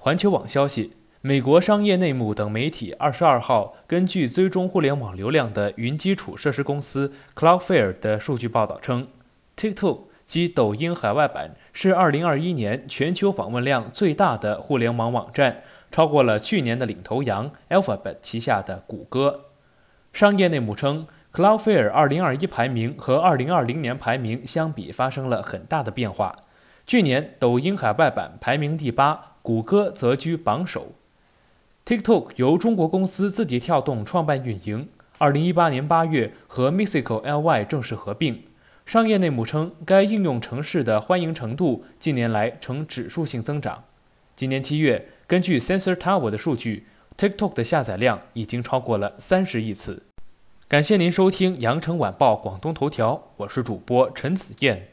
环球网消息，美国商业内幕等媒体二十二号根据追踪互联网流量的云基础设施公司 Cloudflare 的数据报道称，TikTok 及抖音海外版是二零二一年全球访问量最大的互联网网站，超过了去年的领头羊 Alphabet 旗下的谷歌。商业内幕称，Cloudflare 二零二一排名和二零二零年排名相比发生了很大的变化。去年抖音海外版排名第八。谷歌则居榜首。TikTok 由中国公司字节跳动创办运营。二零一八年八月和 Mexico Ly 正式合并。商业内幕称，该应用城市的欢迎程度近年来呈指数性增长。今年七月，根据 Sensor Tower 的数据，TikTok 的下载量已经超过了三十亿次。感谢您收听羊城晚报广东头条，我是主播陈子燕。